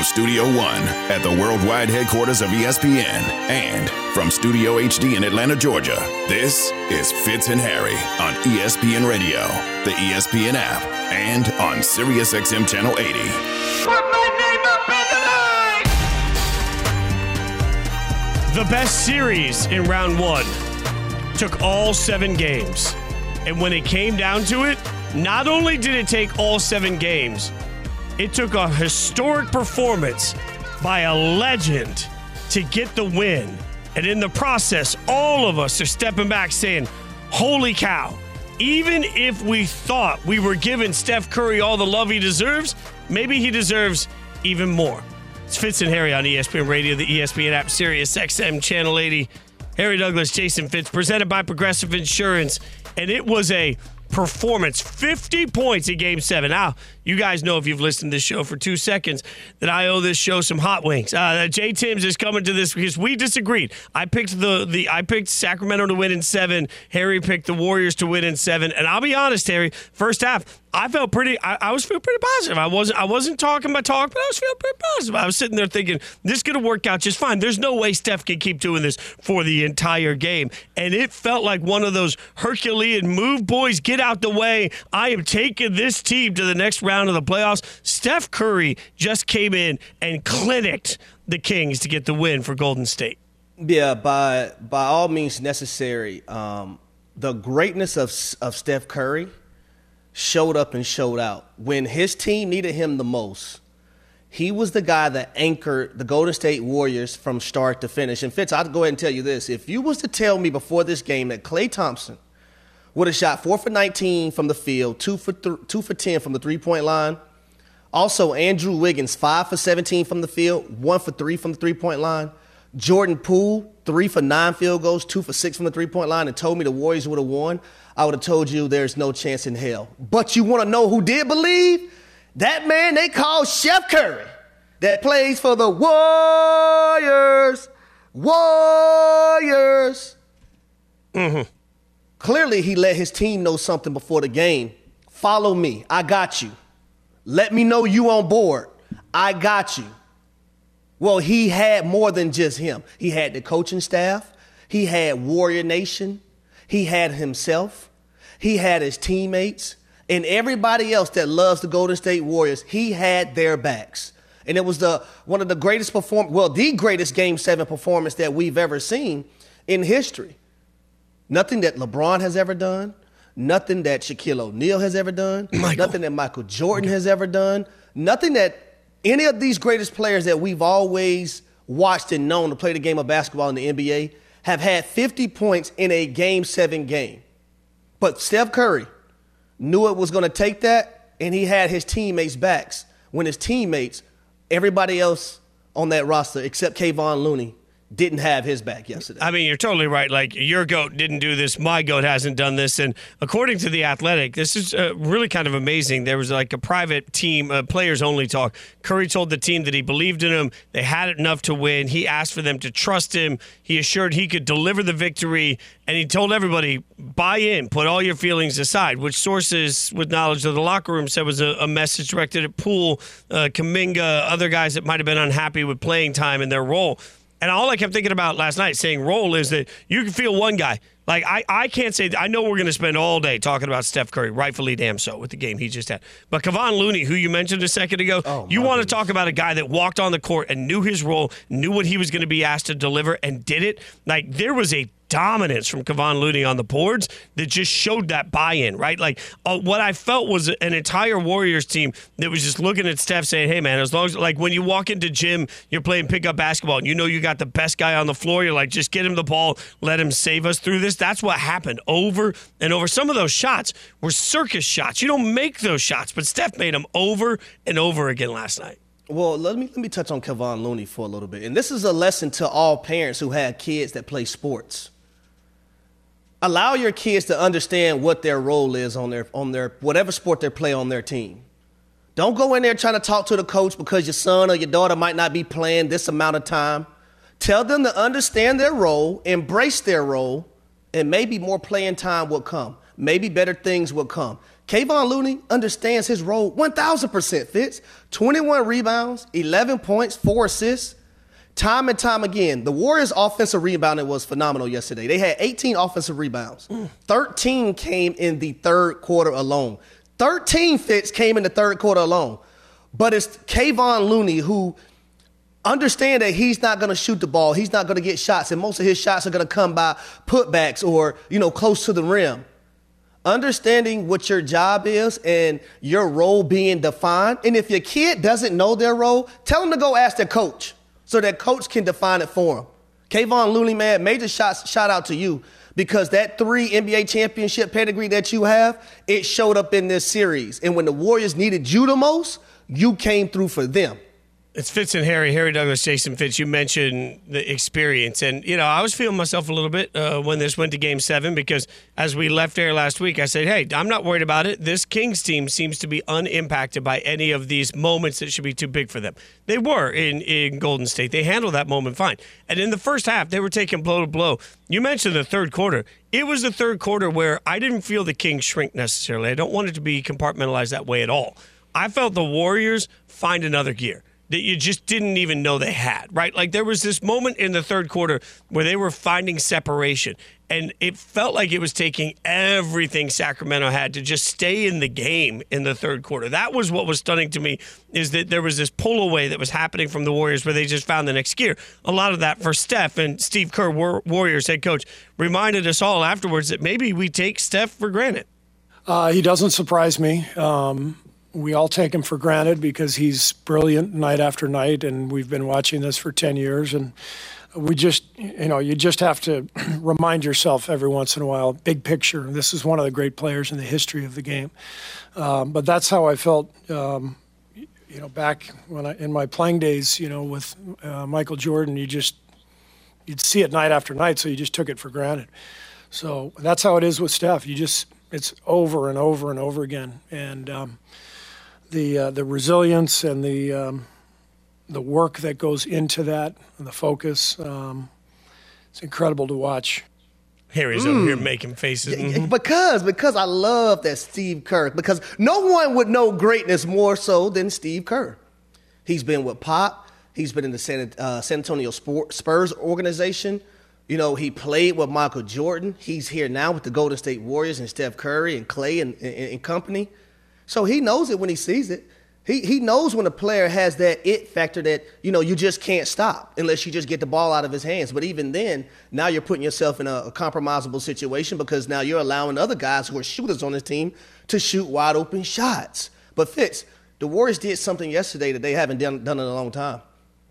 From Studio One at the worldwide headquarters of ESPN and from Studio HD in Atlanta, Georgia, this is Fitz and Harry on ESPN Radio, the ESPN app, and on SiriusXM Channel 80. Put my name up in the The best series in round one took all seven games. And when it came down to it, not only did it take all seven games, it took a historic performance by a legend to get the win. And in the process, all of us are stepping back saying, Holy cow, even if we thought we were giving Steph Curry all the love he deserves, maybe he deserves even more. It's Fitz and Harry on ESPN Radio, the ESPN app, Sirius XM Channel 80. Harry Douglas, Jason Fitz, presented by Progressive Insurance. And it was a performance 50 points in game seven. Now, you guys know if you've listened to this show for two seconds that I owe this show some hot wings. Uh, Jay Timms is coming to this because we disagreed. I picked the the I picked Sacramento to win in seven. Harry picked the Warriors to win in seven. And I'll be honest, Harry, first half I felt pretty. I, I, was feeling pretty positive. I wasn't. I wasn't talking my talk, but I was feeling pretty positive. I was sitting there thinking this is going to work out just fine. There's no way Steph can keep doing this for the entire game, and it felt like one of those Herculean move, boys, get out the way. I am taking this team to the next round of the playoffs. Steph Curry just came in and clinicked the Kings to get the win for Golden State. Yeah, by by all means necessary. Um, the greatness of of Steph Curry showed up and showed out. When his team needed him the most, he was the guy that anchored the Golden State Warriors from start to finish. And Fitz, I'll go ahead and tell you this. If you was to tell me before this game that Klay Thompson would have shot 4 for 19 from the field, 2 for, th- 2 for 10 from the three-point line, also Andrew Wiggins, 5 for 17 from the field, 1 for 3 from the three-point line, Jordan Poole, 3 for 9 field goals, 2 for 6 from the three-point line, and told me the Warriors would have won, I would have told you there's no chance in hell. But you want to know who did believe? That man they call Chef Curry that plays for the Warriors. Warriors. Mm-hmm. Clearly, he let his team know something before the game. Follow me. I got you. Let me know you on board. I got you. Well, he had more than just him. He had the coaching staff. He had Warrior Nation. He had himself. He had his teammates and everybody else that loves the Golden State Warriors. He had their backs. And it was the one of the greatest perform well, the greatest game seven performance that we've ever seen in history. Nothing that LeBron has ever done, nothing that Shaquille O'Neal has ever done, Michael. nothing that Michael Jordan has ever done, nothing that any of these greatest players that we've always watched and known to play the game of basketball in the NBA have had 50 points in a game seven game. But Steph Curry knew it was going to take that, and he had his teammates' backs. When his teammates, everybody else on that roster except Kevon Looney, didn't have his back yesterday. I mean, you're totally right. Like your goat didn't do this, my goat hasn't done this, and according to the Athletic, this is uh, really kind of amazing. There was like a private team, uh, players only talk. Curry told the team that he believed in him. They had enough to win. He asked for them to trust him. He assured he could deliver the victory, and he told everybody, buy in, put all your feelings aside. Which sources with knowledge of the locker room said was a, a message directed at Poole, uh, Kuminga, other guys that might have been unhappy with playing time and their role. And all I kept thinking about last night saying role is that you can feel one guy. Like I, I can't say I know we're going to spend all day talking about Steph Curry, rightfully damn so with the game he just had. But Kevon Looney, who you mentioned a second ago, oh, you want to talk about a guy that walked on the court and knew his role, knew what he was going to be asked to deliver, and did it. Like there was a dominance from Kevon Looney on the boards that just showed that buy-in, right? Like uh, what I felt was an entire Warriors team that was just looking at Steph saying, "Hey, man, as long as like when you walk into gym, you're playing pickup basketball, and you know you got the best guy on the floor. You're like, just get him the ball, let him save us through this." That's what happened over and over. Some of those shots were circus shots. You don't make those shots, but Steph made them over and over again last night. Well, let me let me touch on Kevon Looney for a little bit, and this is a lesson to all parents who have kids that play sports allow your kids to understand what their role is on their on their whatever sport they play on their team. Don't go in there trying to talk to the coach because your son or your daughter might not be playing this amount of time. Tell them to understand their role, embrace their role, and maybe more playing time will come. Maybe better things will come. Kevon Looney understands his role 1,000% fits. 21 rebounds, 11 points, 4 assists. Time and time again, the Warriors' offensive rebounding was phenomenal yesterday. They had 18 offensive rebounds. 13 came in the third quarter alone. 13 fits came in the third quarter alone. But it's Kevon Looney who understand that he's not going to shoot the ball. He's not going to get shots, and most of his shots are going to come by putbacks or you know close to the rim. Understanding what your job is and your role being defined, and if your kid doesn't know their role, tell them to go ask their coach so that coach can define it for them. Kevon Looney, man, major shots, shout out to you because that three NBA championship pedigree that you have, it showed up in this series. And when the Warriors needed you the most, you came through for them. It's Fitz and Harry, Harry Douglas, Jason Fitz. You mentioned the experience, and you know I was feeling myself a little bit uh, when this went to Game Seven because as we left there last week, I said, "Hey, I'm not worried about it. This Kings team seems to be unimpacted by any of these moments that should be too big for them. They were in in Golden State. They handled that moment fine. And in the first half, they were taking blow to blow. You mentioned the third quarter. It was the third quarter where I didn't feel the Kings shrink necessarily. I don't want it to be compartmentalized that way at all. I felt the Warriors find another gear that you just didn't even know they had, right? Like there was this moment in the third quarter where they were finding separation, and it felt like it was taking everything Sacramento had to just stay in the game in the third quarter. That was what was stunning to me is that there was this pull away that was happening from the Warriors where they just found the next gear. A lot of that for Steph and Steve Kerr, Warriors head coach, reminded us all afterwards that maybe we take Steph for granted. Uh, he doesn't surprise me. Um, we all take him for granted because he's brilliant night after night, and we've been watching this for 10 years. And we just, you know, you just have to remind yourself every once in a while, big picture. This is one of the great players in the history of the game. Um, but that's how I felt, um, you know, back when I, in my playing days, you know, with uh, Michael Jordan. You just, you'd see it night after night, so you just took it for granted. So that's how it is with Steph. You just, it's over and over and over again. And, um, the uh, the resilience and the um, the work that goes into that and the focus. Um, it's incredible to watch. Harry's mm. over here mm. making faces. Mm-hmm. Because because I love that Steve Kerr. Because no one would know greatness more so than Steve Kerr. He's been with Pop. He's been in the San, uh, San Antonio Spurs organization. You know, he played with Michael Jordan. He's here now with the Golden State Warriors and Steph Curry and Klay and, and, and company. So he knows it when he sees it. He, he knows when a player has that it factor that, you know, you just can't stop unless you just get the ball out of his hands. But even then, now you're putting yourself in a, a compromisable situation because now you're allowing other guys who are shooters on his team to shoot wide open shots. But Fitz, the Warriors did something yesterday that they haven't done, done in a long time.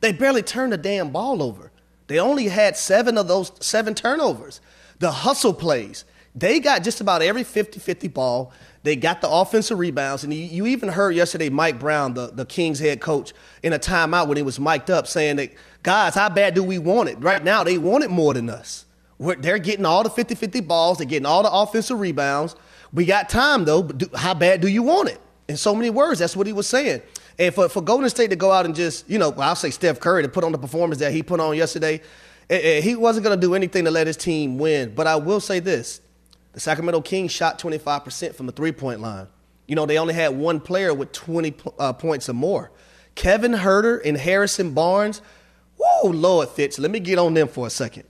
They barely turned the damn ball over. They only had seven of those seven turnovers. The hustle plays. They got just about every 50 50 ball. They got the offensive rebounds. And you, you, even heard yesterday Mike Brown, the, the Kings head coach, in a timeout when he was mic'd up saying that, guys, how bad do we want it? Right now, they want it more than us. We're, they're getting all the 50 50 balls, they're getting all the offensive rebounds. We got time, though, but do, how bad do you want it? In so many words, that's what he was saying. And for, for Golden State to go out and just, you know, I'll say Steph Curry to put on the performance that he put on yesterday, eh, eh, he wasn't going to do anything to let his team win. But I will say this the Sacramento Kings shot 25% from the three point line. You know, they only had one player with 20 uh, points or more. Kevin Huerter and Harrison Barnes, whoa, Lord Fitz, let me get on them for a second.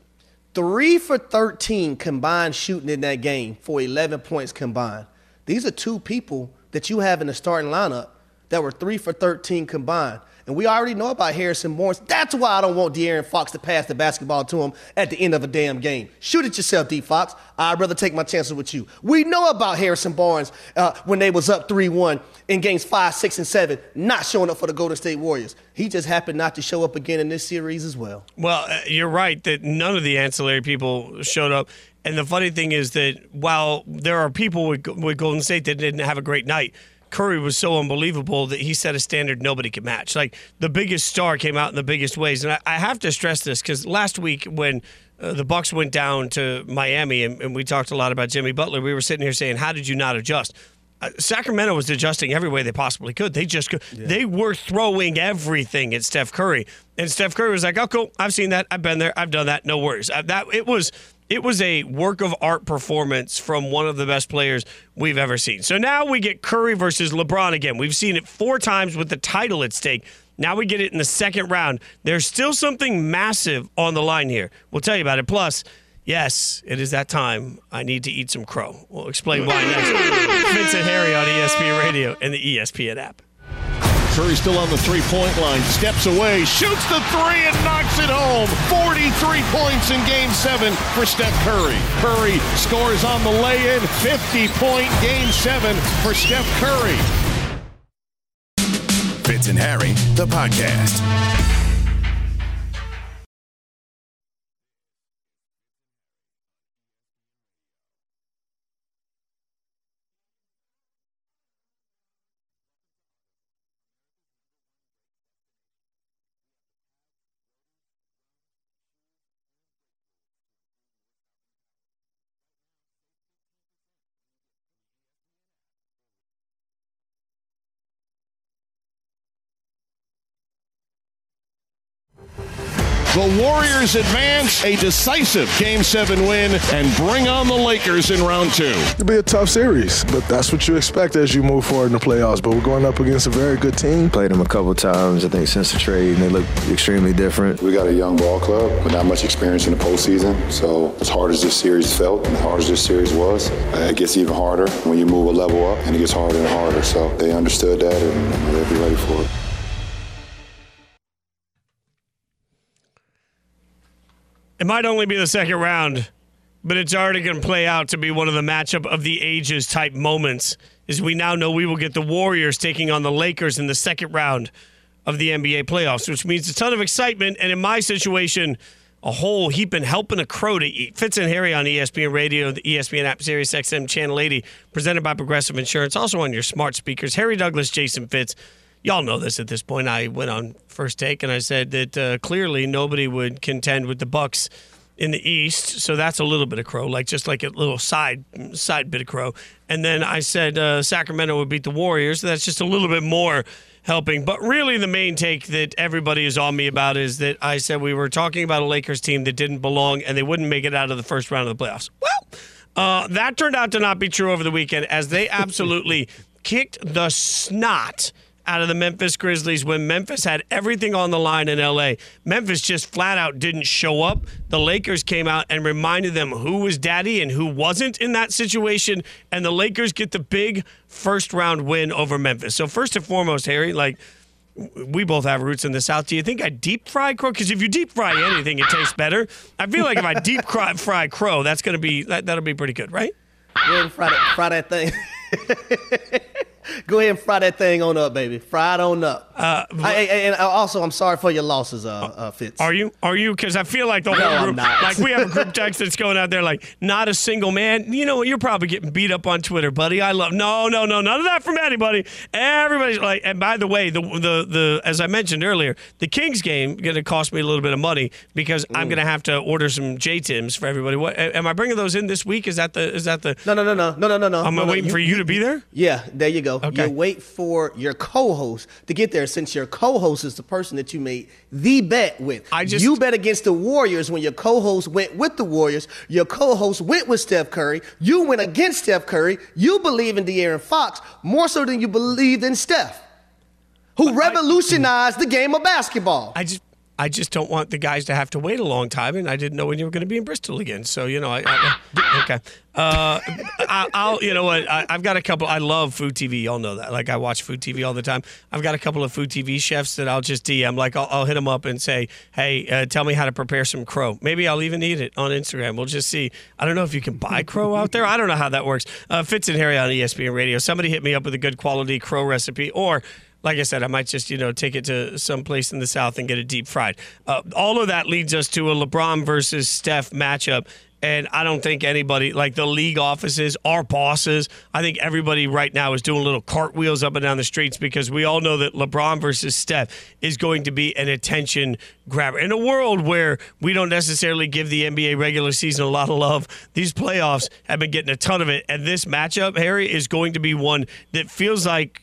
Three for 13 combined shooting in that game for 11 points combined. These are two people that you have in the starting lineup that were three for 13 combined. And we already know about Harrison Barnes. That's why I don't want De'Aaron Fox to pass the basketball to him at the end of a damn game. Shoot it yourself, D Fox. I'd rather take my chances with you. We know about Harrison Barnes uh, when they was up 3-1 in games 5, 6, and 7, not showing up for the Golden State Warriors. He just happened not to show up again in this series as well. Well, uh, you're right that none of the ancillary people showed up. And the funny thing is that while there are people with, with Golden State that didn't have a great night – Curry was so unbelievable that he set a standard nobody could match. Like the biggest star came out in the biggest ways, and I, I have to stress this because last week when uh, the Bucks went down to Miami and, and, we talked a lot about Jimmy Butler, we were sitting here saying, "How did you not adjust?" Uh, Sacramento was adjusting every way they possibly could. They just could. Yeah. They were throwing everything at Steph Curry, and Steph Curry was like, "Oh, cool. I've seen that. I've been there. I've done that. No worries." Uh, that it was it was a work of art performance from one of the best players we've ever seen. So now we get Curry versus LeBron again. We've seen it four times with the title at stake. Now we get it in the second round. There's still something massive on the line here. We'll tell you about it. Plus, yes, it is that time. I need to eat some crow. We'll explain why next. And Harry on ESPN Radio and the ESPN app. Curry still on the three point line, steps away, shoots the three, and knocks it home. 43 points in game seven for Steph Curry. Curry scores on the lay in, 50 point game seven for Steph Curry. Fitz and Harry, the podcast. The Warriors advance a decisive Game 7 win and bring on the Lakers in round two. It'll be a tough series, but that's what you expect as you move forward in the playoffs. But we're going up against a very good team. Played them a couple times, I think, since the trade, and they look extremely different. We got a young ball club, but not much experience in the postseason. So as hard as this series felt and as hard as this series was, uh, it gets even harder when you move a level up, and it gets harder and harder. So they understood that, and they'll be ready for it. It might only be the second round, but it's already going to play out to be one of the matchup of the ages type moments. As we now know, we will get the Warriors taking on the Lakers in the second round of the NBA playoffs, which means a ton of excitement. And in my situation, a whole heap and helping a crow to eat. Fitz and Harry on ESPN Radio, the ESPN app, Sirius XM Channel 80, presented by Progressive Insurance. Also on your smart speakers. Harry Douglas, Jason Fitz y'all know this at this point. I went on first take and I said that uh, clearly nobody would contend with the Bucks in the East, so that's a little bit of crow, like just like a little side side bit of crow. And then I said uh, Sacramento would beat the Warriors. So that's just a little bit more helping. But really, the main take that everybody is on me about is that I said we were talking about a Lakers team that didn't belong and they wouldn't make it out of the first round of the playoffs. Well. Uh, that turned out to not be true over the weekend as they absolutely kicked the snot out of the Memphis Grizzlies when Memphis had everything on the line in LA. Memphis just flat out didn't show up. The Lakers came out and reminded them who was daddy and who wasn't in that situation. And the Lakers get the big first round win over Memphis. So, first and foremost, Harry, like, we both have roots in the South. Do you think I deep fry crow? Because if you deep fry anything, it tastes better. I feel like if I deep fry crow, that's gonna be that, that'll be pretty good, right? Fry that, fry that thing. Go ahead and fry that thing on up, baby. Fry it on up. Uh, I, and also, I'm sorry for your losses, uh, uh Fitz. Are you? Are you? Because I feel like the whole group, like we have a group text that's going out there, like not a single man. You know, you're probably getting beat up on Twitter, buddy. I love. No, no, no, none of that from anybody. Everybody's like. And by the way, the the the as I mentioned earlier, the Kings game going to cost me a little bit of money because mm. I'm going to have to order some J Tims for everybody. What am I bringing those in this week? Is that the is that the? No, no, no, no, no, no, no, no. I'm no, waiting no, for you, you to be there. Yeah, there you go. Okay. You wait for your co-host to get there since your co-host is the person that you made the bet with. I just You bet against the Warriors when your co-host went with the Warriors. Your co-host went with Steph Curry. You went against Steph Curry. You believe in De'Aaron Fox more so than you believed in Steph, who revolutionized I, the game of basketball. I just I just don't want the guys to have to wait a long time, and I didn't know when you were going to be in Bristol again. So you know, I, I okay. Uh, I, will you know what? I, have got a couple. I love food TV. Y'all know that. Like I watch food TV all the time. I've got a couple of food TV chefs that I'll just DM. Like I'll, I'll hit them up and say, "Hey, uh, tell me how to prepare some crow." Maybe I'll even eat it on Instagram. We'll just see. I don't know if you can buy crow out there. I don't know how that works. Uh, Fitz and Harry on ESPN Radio. Somebody hit me up with a good quality crow recipe or like I said, I might just you know take it to some place in the South and get it deep fried. Uh, all of that leads us to a LeBron versus Steph matchup. And I don't think anybody, like the league offices, our bosses, I think everybody right now is doing little cartwheels up and down the streets because we all know that LeBron versus Steph is going to be an attention grabber. In a world where we don't necessarily give the NBA regular season a lot of love, these playoffs have been getting a ton of it. And this matchup, Harry, is going to be one that feels like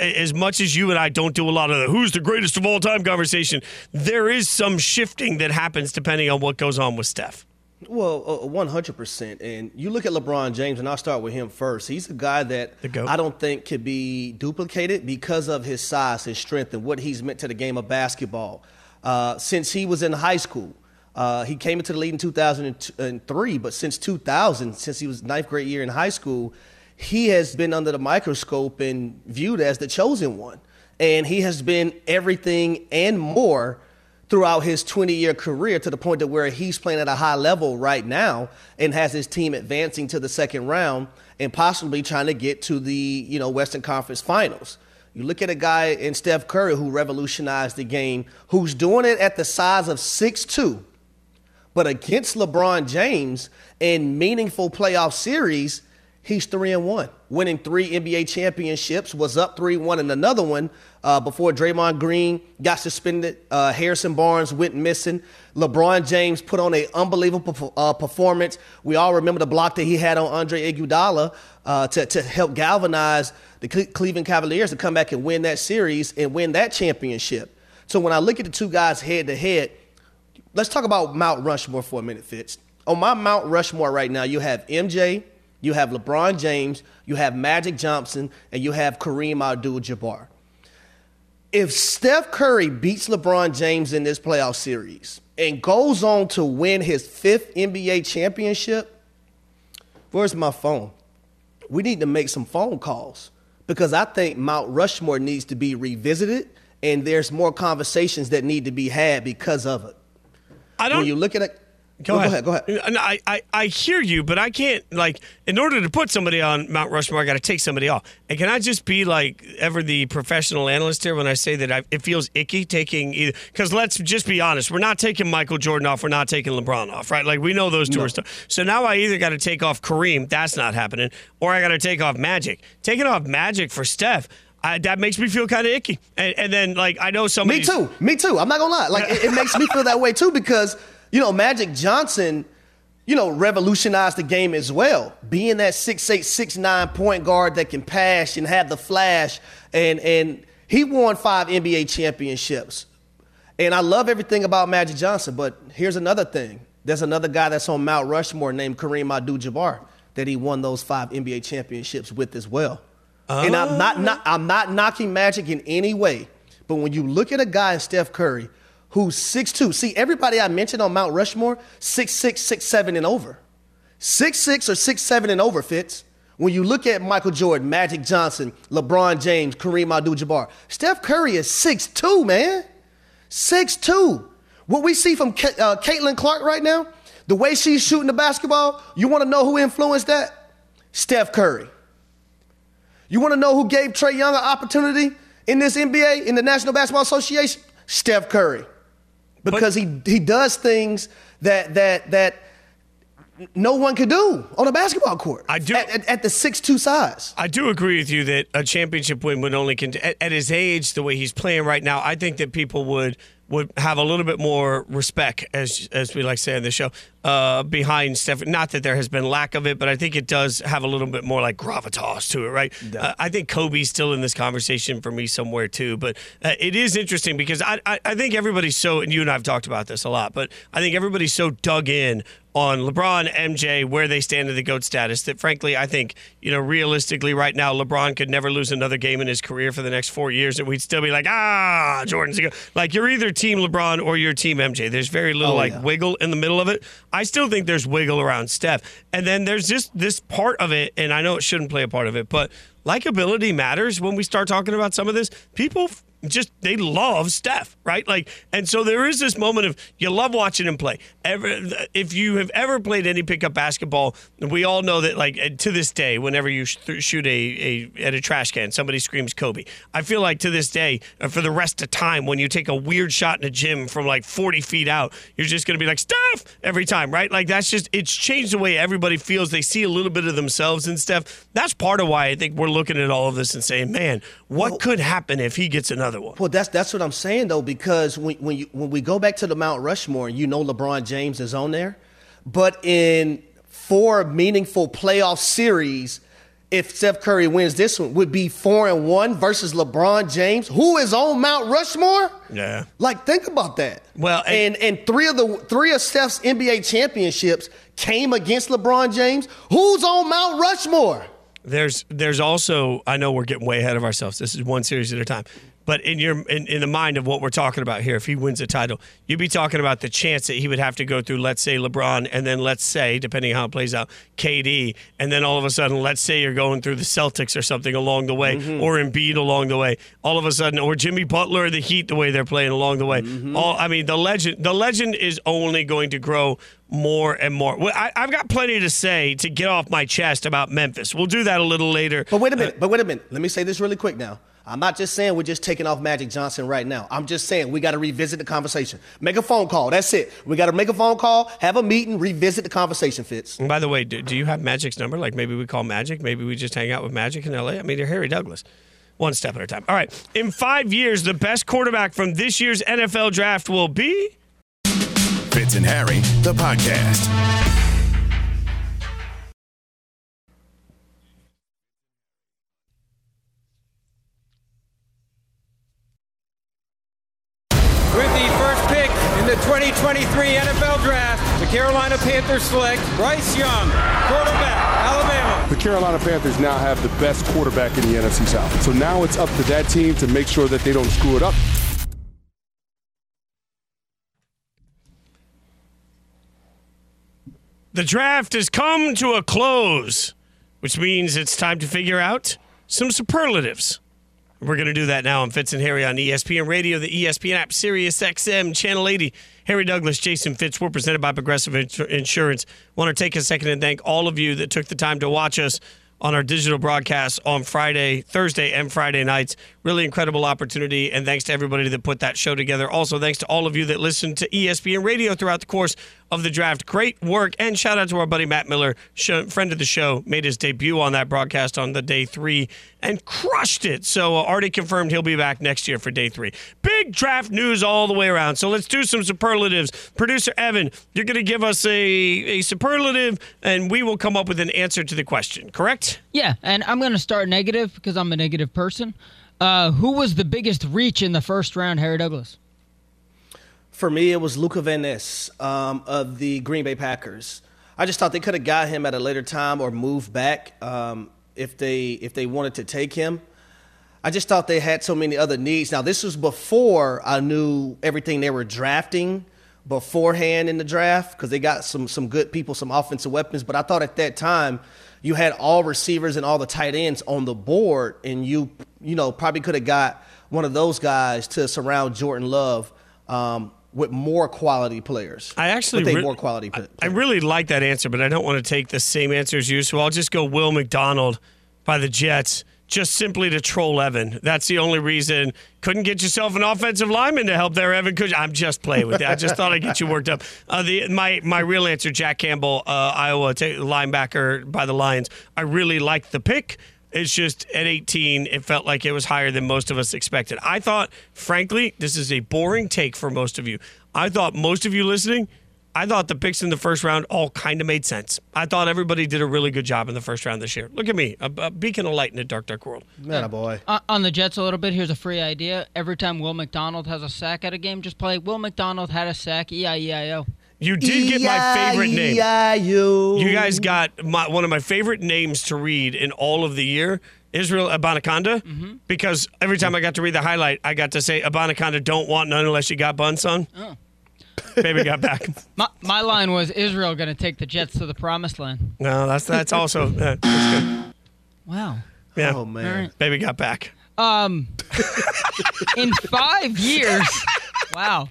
as much as you and I don't do a lot of the who's the greatest of all time conversation, there is some shifting that happens depending on what goes on with Steph. Well, one hundred percent. And you look at LeBron James, and I'll start with him first. He's a guy that I don't think could be duplicated because of his size, his strength, and what he's meant to the game of basketball. Uh, since he was in high school, uh, he came into the league in 2003, but since 2000, since he was ninth grade year in high school, he has been under the microscope and viewed as the chosen one. And he has been everything and more throughout his 20 year career to the point to where he's playing at a high level right now and has his team advancing to the second round and possibly trying to get to the you know Western Conference Finals. You look at a guy in Steph Curry who revolutionized the game, who's doing it at the size of 6'2, but against LeBron James in meaningful playoff series, he's three and one, winning three NBA championships. Was up three one in another one uh, before Draymond Green got suspended. Uh, Harrison Barnes went missing. LeBron James put on an unbelievable uh, performance. We all remember the block that he had on Andre Iguodala uh, to to help galvanize the Cleveland Cavaliers to come back and win that series and win that championship. So when I look at the two guys head to head, let's talk about Mount Rushmore for a minute, Fitz. On my Mount Rushmore right now, you have MJ you have LeBron James, you have Magic Johnson, and you have Kareem Abdul Jabbar. If Steph Curry beats LeBron James in this playoff series and goes on to win his fifth NBA championship, where's my phone? We need to make some phone calls because I think Mount Rushmore needs to be revisited and there's more conversations that need to be had because of it. I don't. When you look at it, Go, go ahead. Go ahead. Uh, I, I, I hear you, but I can't like in order to put somebody on Mount Rushmore, I got to take somebody off. And can I just be like ever the professional analyst here when I say that I, it feels icky taking either? Because let's just be honest, we're not taking Michael Jordan off, we're not taking LeBron off, right? Like we know those two no. are stuff. So now I either got to take off Kareem, that's not happening, or I got to take off Magic. Taking off Magic for Steph. I, that makes me feel kind of icky. And, and, then, like, I know some. Me too. Me too. I'm not gonna lie. Like, it, it makes me feel that way too because you know, Magic Johnson, you know, revolutionized the game as well. Being that six eight, six nine point guard that can pass and have the flash, and and he won five NBA championships. And I love everything about Magic Johnson, but here's another thing. There's another guy that's on Mount Rushmore named Kareem Abdul-Jabbar that he won those five NBA championships with as well. And I'm not, not I'm not knocking Magic in any way, but when you look at a guy, Steph Curry, who's 6'2. See, everybody I mentioned on Mount Rushmore, 6'6, 6'7 and over. 6'6 or 6'7 and over fits. When you look at Michael Jordan, Magic Johnson, LeBron James, Kareem Abdul-Jabbar, Steph Curry is 6'2, man. 6'2. What we see from uh, Caitlin Clark right now, the way she's shooting the basketball, you want to know who influenced that? Steph Curry. You want to know who gave Trae Young an opportunity in this NBA, in the National Basketball Association? Steph Curry because but, he he does things that that that no one could do on a basketball court. I do at, at, at the six two size. I do agree with you that a championship win would only cont- at, at his age, the way he's playing right now. I think that people would would have a little bit more respect, as as we like to say on the show, uh, behind Steph. Not that there has been lack of it, but I think it does have a little bit more like gravitas to it, right? Uh, I think Kobe's still in this conversation for me somewhere too. But uh, it is interesting because I, I I think everybody's so, and you and I have talked about this a lot, but I think everybody's so dug in on LeBron, MJ, where they stand in the GOAT status. That frankly, I think, you know, realistically, right now, LeBron could never lose another game in his career for the next four years, and we'd still be like, ah, Jordan's a Like, you're either Team LeBron or you're Team MJ. There's very little, oh, like, yeah. wiggle in the middle of it. I still think there's wiggle around Steph. And then there's just this part of it, and I know it shouldn't play a part of it, but likability matters when we start talking about some of this. People just they love Steph, right? Like, and so there is this moment of you love watching him play. Ever, if you have ever played any pickup basketball, we all know that, like, to this day, whenever you shoot a, a at a trash can, somebody screams Kobe. I feel like to this day, uh, for the rest of time, when you take a weird shot in a gym from like 40 feet out, you're just going to be like Steph every time, right? Like that's just it's changed the way everybody feels. They see a little bit of themselves in Steph. That's part of why I think we're looking at all of this and saying, man, what well, could happen if he gets another one? Well, that's that's what I'm saying though, because when when you when we go back to the Mount Rushmore, you know LeBron James is on there, but in four meaningful playoff series, if Steph Curry wins this one would be four and one versus LeBron James, who is on Mount Rushmore. Yeah. Like think about that. Well, and and, and three of the three of Steph's NBA championships came against LeBron James. Who's on Mount Rushmore? There's there's also I know we're getting way ahead of ourselves. This is one series at a time. But in your in, in the mind of what we're talking about here, if he wins a title, you'd be talking about the chance that he would have to go through, let's say LeBron, and then let's say, depending on how it plays out, KD, and then all of a sudden, let's say you're going through the Celtics or something along the way, Mm-hmm. or Embiid along the way, all of a sudden, or Jimmy Butler the Heat the way they're playing along the way. Mm-hmm. All I mean, the legend the legend is only going to grow more and more. Well, I, I've got plenty to say to get off my chest about Memphis. We'll do that a little later. But wait a minute. But wait a minute. Let me say this really quick now. I'm not just saying we're just taking off Magic Johnson right now. I'm just saying we got to revisit the conversation. Make a phone call. That's it. We got to make a phone call, have a meeting, revisit the conversation, Fitz. And by the way, do, do you have Magic's number? Like maybe we call Magic. Maybe we just hang out with Magic in LA. I mean, you're Harry Douglas. One step at a time. All right. In five years, the best quarterback from this year's NFL draft will be. Fitz and Harry, the podcast. Carolina Panthers select Bryce Young, quarterback, Alabama. The Carolina Panthers now have the best quarterback in the NFC South. So now it's up to that team to make sure that they don't screw it up. The draft has come to a close, which means it's time to figure out some superlatives. We're going to do that now on Fitz and Harry on ESPN Radio, the ESPN app, Sirius XM, Channel 80. Harry Douglas, Jason Fitz. We're presented by Progressive Insurance. Want to take a second and thank all of you that took the time to watch us on our digital broadcast on Friday, Thursday, and Friday nights. Really incredible opportunity, and thanks to everybody that put that show together. Also, thanks to all of you that listened to ESPN Radio throughout the course of the draft. Great work, and shout out to our buddy Matt Miller, friend of the show, made his debut on that broadcast on the day three and crushed it. So, uh, already confirmed he'll be back next year for day three. Big draft news all the way around. So, let's do some superlatives. Producer Evan, you're going to give us a, a superlative, and we will come up with an answer to the question, correct? Yeah, and I'm going to start negative because I'm a negative person. Uh, who was the biggest reach in the first round, Harry Douglas? For me, it was Luca Van Ness um, of the Green Bay Packers. I just thought they could have got him at a later time or moved back um, if they if they wanted to take him. I just thought they had so many other needs. Now, this was before I knew everything they were drafting beforehand in the draft because they got some some good people, some offensive weapons. But I thought at that time you had all receivers and all the tight ends on the board, and you you know probably could have got one of those guys to surround Jordan Love um, with more quality players. I actually re- more quality. I, I really like that answer, but I don't want to take the same answer as you, so I'll just go Will McDonald by the Jets, just simply to troll Evan. That's the only reason. Couldn't get yourself an offensive lineman to help there, Evan. Could you? I'm just playing with that. I just thought I'd get you worked up. Uh, the my my real answer, Jack Campbell, uh, Iowa ta linebacker by the Lions. I really liked the pick. It's just at 18, it felt like it was higher than most of us expected. I thought, frankly, this is a boring take for most of you. I thought most of you listening, I thought the picks in the first round all kind of made sense. I thought everybody did a really good job in the first round this year. Look at me, a, a beacon of light in a dark, dark world. Man, boy. Uh, on the Jets, a little bit. Here's a free idea. Every time Will McDonald has a sack at a game, just play Will McDonald had a sack. E I E I O. You did get my favorite name. E-I-E-I-O. You guys got my, one of my favorite names to read in all of the year, Israel Abanikanda, Mm-hmm. because every time I got to read the highlight, I got to say Abanaconda don't want none unless you got bun, son. Oh. Baby got back. My, my line was Israel going to take the Jets to the promised land. No, that's that's also uh, that's good. Wow. Yeah, Oh man. All right. baby got back. Um, in five years, wow.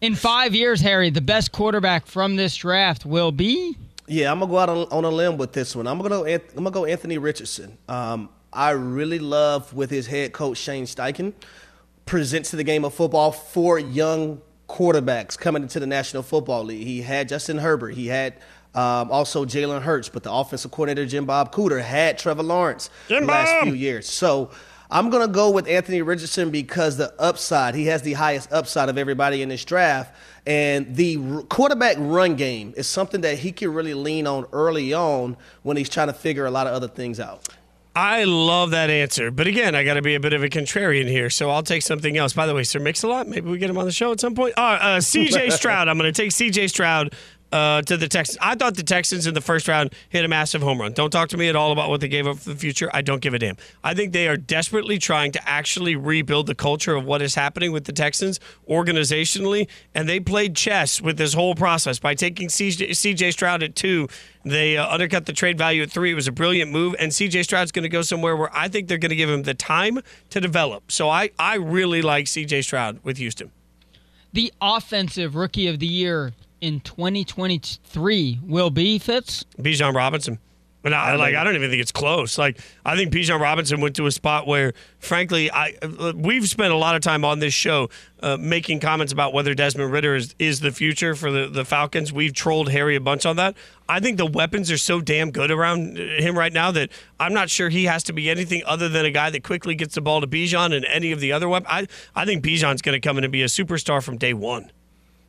In five years, Harry, the best quarterback from this draft will be. Yeah, I'm gonna go out on, on a limb with this one. I'm gonna go. I'm gonna go Anthony Richardson. Um, I really love with his head coach Shane Steichen presents to the game of football for young quarterbacks coming into the National Football League. He had Justin Herbert. He had um, also Jalen Hurts, but the offensive coordinator Jim Bob Cooter had Trevor Lawrence Jim the last Bob! few years. So I'm going to go with Anthony Richardson because the upside, he has the highest upside of everybody in this draft. And the r- quarterback run game is something that he can really lean on early on when he's trying to figure a lot of other things out. I love that answer. But again, I got to be a bit of a contrarian here, so I'll take something else. By the way, Sir Mix-a-Lot, maybe we get him on the show at some point. Uh, uh, CJ Stroud. I'm going to take CJ Stroud uh, to the Texans. I thought the Texans in the first round hit a massive home run. Don't talk to me at all about what they gave up for the future. I don't give a damn. I think they are desperately trying to actually rebuild the culture of what is happening with the Texans organizationally, and they played chess with this whole process by taking CJ, CJ Stroud at two. They uh, undercut the trade value at three. It was a brilliant move, and CJ Stroud's going to go somewhere where I think they're going to give him the time to develop. So I, I really like CJ Stroud with Houston. The offensive rookie of the year in 2023 will be Fitz. Bijan Robinson. But I, like I don't even think it's close. Like I think Bijan Robinson went to a spot where, frankly, I uh, we've spent a lot of time on this show uh, making comments about whether Desmond Ridder is, is the future for the, the Falcons. We've trolled Harry a bunch on that. I think the weapons are so damn good around him right now that I'm not sure he has to be anything other than a guy that quickly gets the ball to Bijan and any of the other weapons. I I think Bijan's going to come in and be a superstar from day one.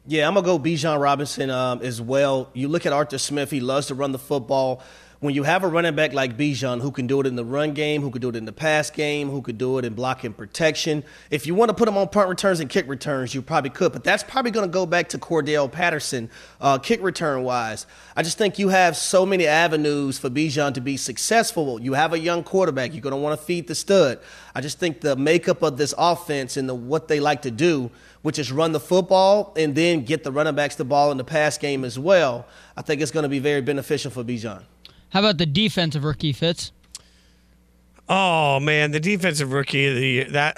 Yeah, I'm gonna go Bijan Robinson um, as well. You look at Arthur Smith; he loves to run the football. When you have a running back like Bijan who can do it in the run game, who can do it in the pass game, who could do it in blocking protection, if you want to put him on punt returns and kick returns, you probably could. But that's probably going to go back to Cordarrelle Patterson, uh, kick return wise. I just think you have so many avenues for Bijan to be successful. You have a young quarterback; you're going to want to feed the stud. I just think the makeup of this offense and the what they like to do which is run the football and then get the running backs the ball in the pass game as well. I think it's going to be very beneficial for Bijan. How about the defensive rookie Fitz? Oh man, the defensive rookie of the year. That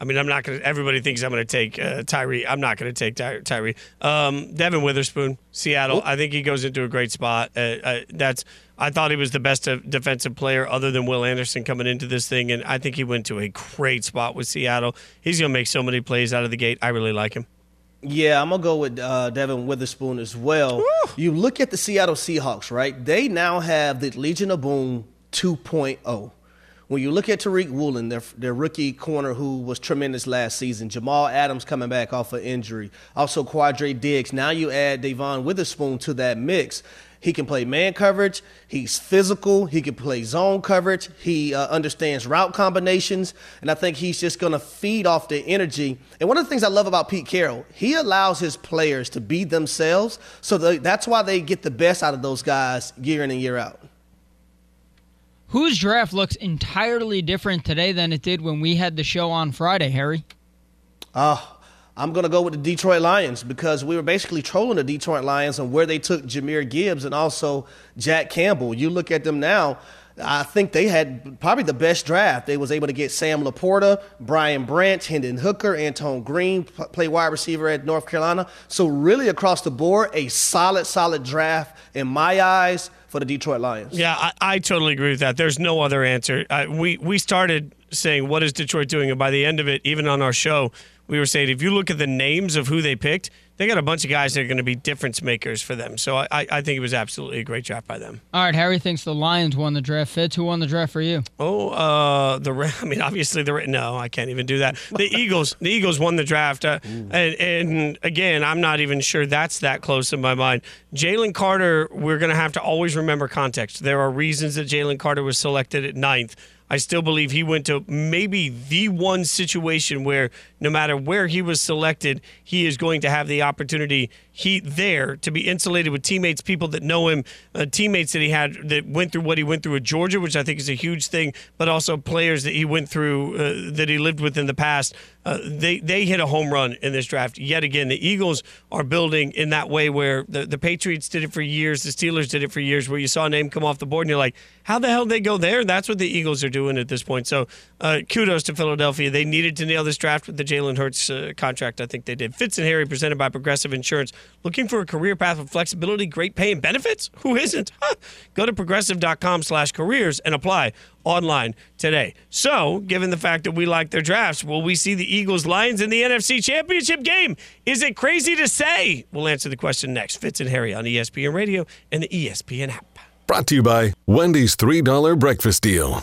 I mean, I'm not going to. Everybody thinks I'm going to take uh, Tyree. I'm not going to take Ty- Tyree. Um, Devon Witherspoon, Seattle. I think he goes into a great spot. Uh, uh, that's. I thought he was the best defensive player other than Will Anderson coming into this thing, and I think he went to a great spot with Seattle. He's going to make so many plays out of the gate. I really like him. Yeah, I'm gonna go with uh, Devon Witherspoon as well. Woo! You look at the Seattle Seahawks, right? They now have the Legion of Boom 2.0. When you look at Tariq Woolen, their, their rookie corner who was tremendous last season, Jamal Adams coming back off of injury, also Quandre Diggs. Now you add Devon Witherspoon to that mix. He can play man coverage. He's physical. He can play zone coverage. He uh, understands route combinations. And I think he's just going to feed off the energy. And one of the things I love about Pete Carroll, he allows his players to be themselves. So the, that's why they get the best out of those guys year in and year out. Whose draft looks entirely different today than it did when we had the show on Friday, Harry? Uh, I'm going to go with the Detroit Lions because we were basically trolling the Detroit Lions on where they took Jahmyr Gibbs and also Jack Campbell. You look at them now, I think they had probably the best draft. They was able to get Sam LaPorta, Brian Branch, Hendon Hooker, Antoine Green, play wide receiver at North Carolina. So really across the board, a solid, solid draft in my eyes for the Detroit Lions. Yeah, I, I totally agree with that. There's no other answer. Uh, we we started saying what is Detroit doing, and by the end of it, even on our show, we were saying if you look at the names of who they picked, they got a bunch of guys that are going to be difference makers for them. So I, I think it was absolutely a great draft by them. All right, Harry thinks the Lions won the draft. Fitz, who won the draft for you? Oh, uh, the I mean, obviously the no, I can't even do that. The Eagles, the Eagles won the draft, uh, and, and again, I'm not even sure that's that close in my mind. Jalen Carter, we're going to have to always remember context. There are reasons that Jalen Carter was selected at ninth. I still believe he went to maybe the one situation where no matter where he was selected, he is going to have the opportunity he there to be insulated with teammates, people that know him, uh, teammates that he had that went through what he went through at Georgia, which I think is a huge thing, but also players that he went through uh, that he lived with in the past. Uh, they they hit a home run in this draft yet again. The Eagles are building in that way where the, the Patriots did it for years, the Steelers did it for years, where you saw a name come off the board and you're like, how the hell did they go there? That's what the Eagles are doing at this point. So uh, kudos to Philadelphia. They needed to nail this draft with the Jalen Hurts uh, contract. I think they did. Fitz and Harry presented by Progressive Insurance. Looking for a career path with flexibility, great pay, and benefits? Who isn't? Go to progressive.com slash careers and apply online today. So, given the fact that we like their drafts, will we see the Eagles Lions in the NFC Championship game? Is it crazy to say? We'll answer the question next. Fitz and Harry on ESPN Radio and the ESPN app. Brought to you by Wendy's $3 breakfast deal.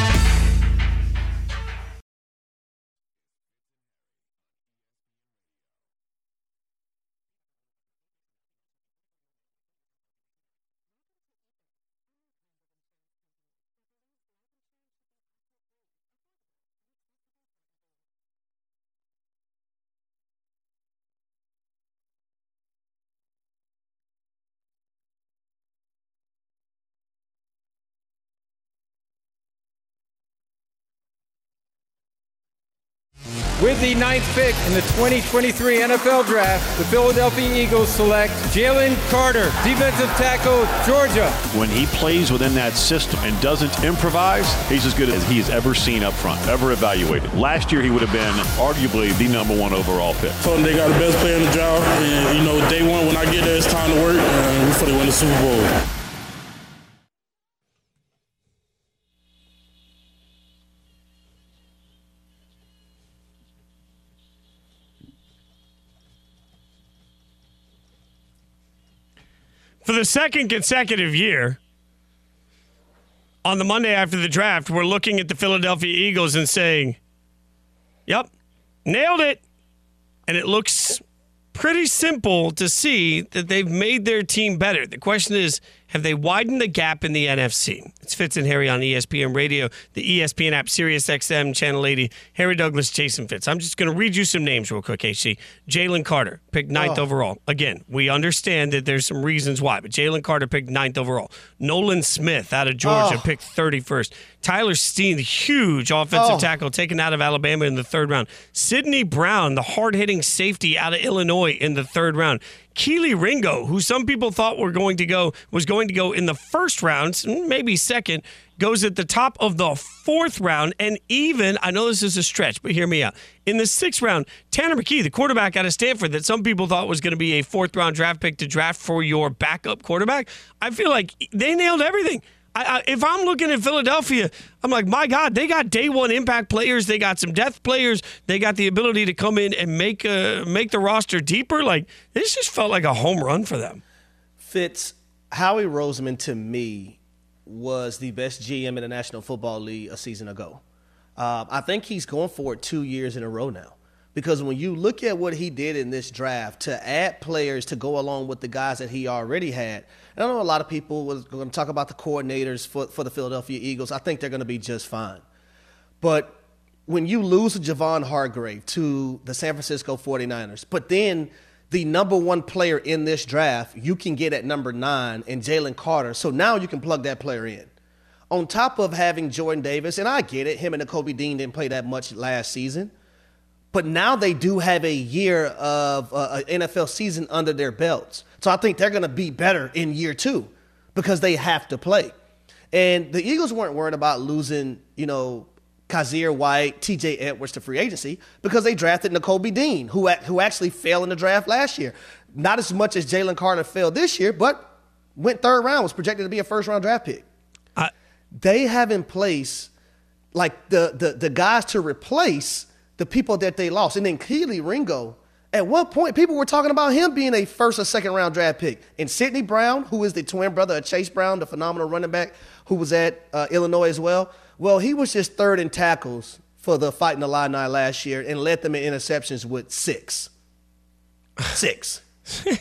With the ninth pick in the 2023 NFL Draft, the Philadelphia Eagles select Jalen Carter, defensive tackle, Georgia. When he plays within that system and doesn't improvise, he's as good as he's ever seen up front, ever evaluated. Last year, he would have been arguably the number one overall pick. Told them they got the best player in the draft, and you know, day one when I get there, it's time to work, and we're going to win the Super Bowl. For the second consecutive year, on the Monday after the draft, we're looking at the Philadelphia Eagles and saying, Yep, nailed it. And it looks pretty simple to see that they've made their team better. The question is, have they widened the gap in the NFC? It's Fitz and Harry on ESPN Radio, the ESPN app, Sirius XM, Channel 80, Harry Douglas, Jason Fitz. I'm just going to read you some names real quick, HC. Jalen Carter, picked ninth oh. overall. Again, we understand that there's some reasons why, but Jalen Carter picked ninth overall. Nolan Smith out of Georgia oh. picked 31st. Tyler Steen, the huge offensive oh. tackle taken out of Alabama in the third round. Sydney Brown, the hard hitting safety out of Illinois in the third round. Kelee Ringo, who some people thought were going to go was going to go in the first round, maybe second, goes at the top of the fourth round, and even I know this is a stretch, but hear me out. In the sixth round, Tanner McKee, the quarterback out of Stanford, that some people thought was going to be a fourth round draft pick to draft for your backup quarterback, I feel like they nailed everything. I, I, if I'm looking at Philadelphia, I'm like, my God, they got day one impact players. They got some depth players. They got the ability to come in and make uh, make the roster deeper. Like this just felt like a home run for them. Fitz Howie Roseman to me was the best GM in the National Football League a season ago. Uh, I think he's going for it two years in a row now. Because when you look at what he did in this draft to add players to go along with the guys that he already had, I don't know a lot of people were going to talk about the coordinators for, for the Philadelphia Eagles. I think they're going to be just fine. But when you lose Javon Hargrave to the San Francisco 49ers, but then the number one player in this draft you can get at number nine and Jalen Carter, so now you can plug that player in. On top of having Jordan Davis, and I get it, him and Kobe Dean didn't play that much last season, but now they do have a year of uh, NFL season under their belts. So I think they're going to be better in year two because they have to play. And the Eagles weren't worried about losing, you know, Kyzir White, TJ Edwards to free agency because they drafted Nakobe Dean, who, who actually fell in the draft last year. Not as much as Jalen Carter fell this year, but went third round, was projected to be a first round draft pick. I, they have in place like the, the, the guys to replace the people that they lost. And then Kelee Ringo at one point, people were talking about him being a first or second round draft pick. And Sydney Brown, who is the twin brother of Chase Brown, the phenomenal running back who was at uh, Illinois as well, well, he was just third in tackles for the Fighting Illini last year and led them in interceptions with six. Six.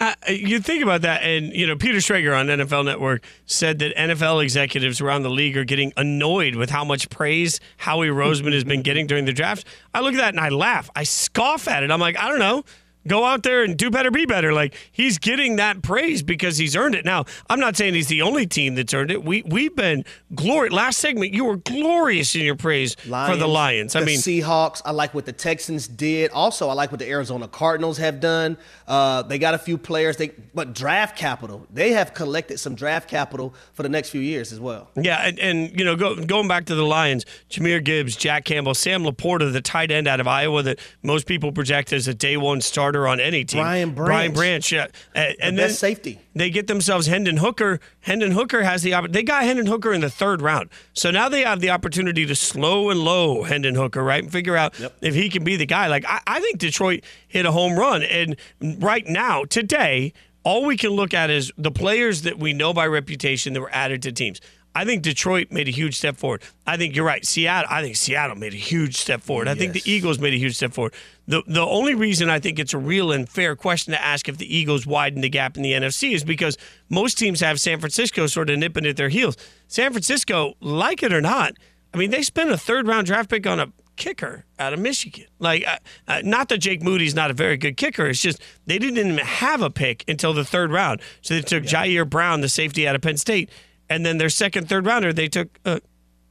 Uh, you think about that, and you know Peter Schrager on NFL Network said that NFL executives around the league are getting annoyed with how much praise Howie Roseman has been getting during the draft. I look at that and I laugh. I scoff at it. I'm like, I don't know go out there and do better, be better. Like he's getting that praise because he's earned it. Now, I'm not saying he's the only team that's earned it. We we've been glory. Last segment, you were glorious in your praise Lions, for the Lions. I the mean, Seahawks. I like what the Texans did. Also, I like what the Arizona Cardinals have done. Uh, they got a few players. They but draft capital. They have collected some draft capital for the next few years as well. Yeah, and, and you know, go, going back to the Lions, Jahmyr Gibbs, Jack Campbell, Sam LaPorta, the tight end out of Iowa that most people project as a day one starter starter on any team. Brian Branch. Brian Branch, yeah. And, and then safety. They get themselves Hendon Hooker. Hendon Hooker has the opportunity. they got Hendon Hooker in the third round. So now they have the opportunity to slow and low Hendon Hooker, right? And figure out yep. if he can be the guy. Like I, I think Detroit hit a home run. And right now, today, all we can look at is the players that we know by reputation that were added to teams. I think Detroit made a huge step forward. I think you're right. Seattle. I think Seattle made a huge step forward. I think the Eagles made a huge step forward. The the only reason I think it's a real and fair question to ask if the Eagles widen the gap in the NFC is because most teams have San Francisco sort of nipping at their heels. San Francisco, like it or not, I mean, they spent a third round draft pick on a kicker out of Michigan. Like, uh, uh, not that Jake Moody's not a very good kicker. It's just they didn't even have a pick until the third round. So they took Ji'Ayir Brown, the safety out of Penn State, and then their second, third rounder, they took a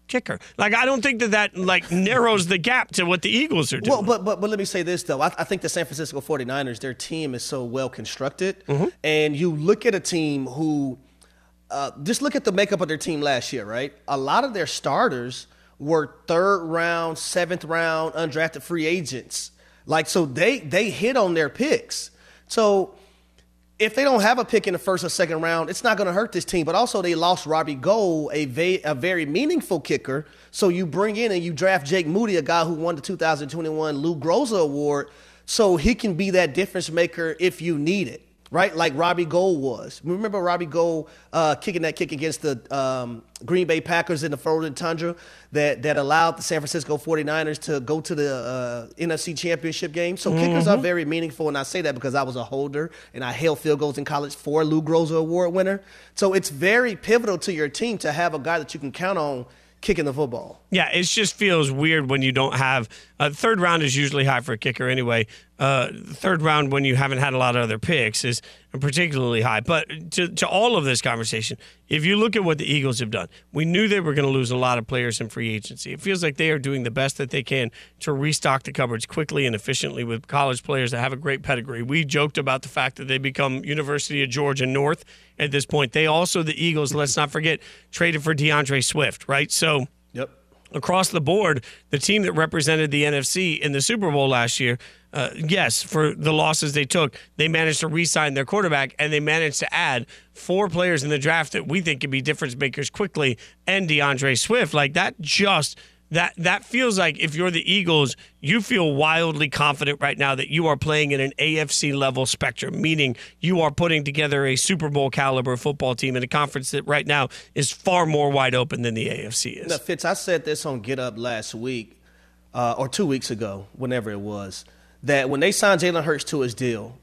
kicker. Like, I don't think that that like narrows the gap to what the Eagles are doing. Well, but, but but let me say this though. I, I think the San Francisco 49ers, their team is so well constructed, Mm-hmm. and you look at a team who, uh, just look at the makeup of their team last year, right? A lot of their starters were third round, seventh round undrafted free agents. Like so, they they hit on their picks. So if they don't have a pick in the first or second round, it's not going to hurt this team. But also, they lost Robbie Gould, a, va- a very meaningful kicker. So you bring in and you draft Jake Moody, a guy who won the 2021 Lou Groza Award, so he can be that difference maker if you need it, right? Like Robbie Gould was. Remember Robbie Gould uh, kicking that kick against the um, Green Bay Packers in the frozen tundra that, that allowed the San Francisco 49ers to go to the uh, NFC Championship game. So kickers are very meaningful, and I say that because I was a holder and I held field goals in college for Lou Groza Award winner. So it's very pivotal to your team to have a guy that you can count on kicking the football. Yeah, it just feels weird when you don't have uh, third round is usually high for a kicker anyway. Uh, third round when you haven't had a lot of other picks is particularly high. But to, to all of this conversation, if you look at what the Eagles have done, we knew they were going to lose a lot of players in free agency. It feels like they are doing the best that they can to restock the cupboards quickly and efficiently with college players that have a great pedigree. We joked about the fact that they become University of Georgia North at this point. They also, the Eagles, let's not forget, traded for D'Andre Swift, right? So. Across the board, the team that represented the NFC in the Super Bowl last year, uh, yes, for the losses they took, they managed to re-sign their quarterback and they managed to add four players in the draft that we think can be difference makers quickly, and D'Andre Swift. Like that, just that that feels like if you're the Eagles, you feel wildly confident right now that you are playing in an AFC level spectrum, meaning you are putting together a Super Bowl caliber football team in a conference that right now is far more wide open than the AFC is. Now, Fitz, I said this on Get Up last week uh, or two weeks ago, whenever it was, that when they signed Jalen Hurts to his deal,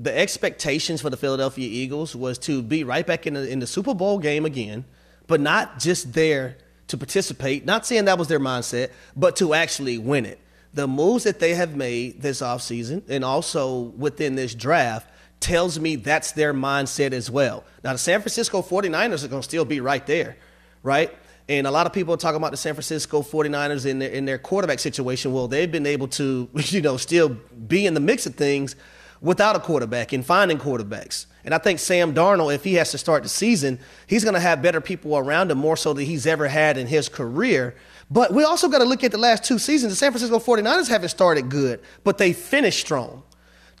the expectations for the Philadelphia Eagles was to be right back in the, in the Super Bowl game again, but not just there to participate, not saying that was their mindset, but to actually win it. The moves that they have made this offseason and also within this draft tells me that's their mindset as well. Now, the San Francisco 49ers are going to still be right there, right? And a lot of people are talking about the San Francisco 49ers in their, in their quarterback situation. Well, they've been able to, you know, still be in the mix of things without a quarterback and finding quarterbacks. And I think Sam Darnold, if he has to start the season, he's going to have better people around him more so than he's ever had in his career. But we also got to look at the last two seasons. The San Francisco 49ers haven't started good, but they finished strong.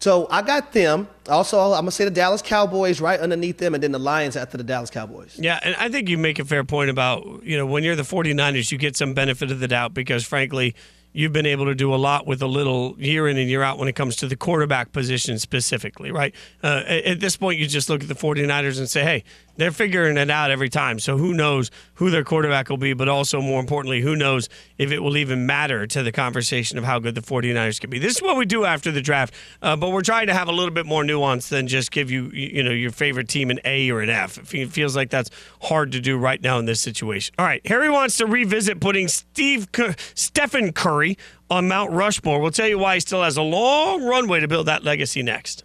So I got them. Also, I'm to say the Dallas Cowboys right underneath them, and then the Lions after the Dallas Cowboys. Yeah, and I think you make a fair point about, you know, when you're the 49ers, you get some benefit of the doubt because, frankly, you've been able to do a lot with a little year in and year out when it comes to the quarterback position specifically, right? Uh, at, at this point, you just look at the 49ers and say, hey, they're figuring it out every time. So who knows who their quarterback will be, but also more importantly, who knows if it will even matter to the conversation of how good the 49ers can be. This is what we do after the draft, uh, but we're trying to have a little bit more nuance than just give you, you know, your favorite team an A or an F. It feels like that's hard to do right now in this situation. All right, Harry wants to revisit putting Steve Stephen Curry on Mount Rushmore. We'll tell you why he still has a long runway to build that legacy next.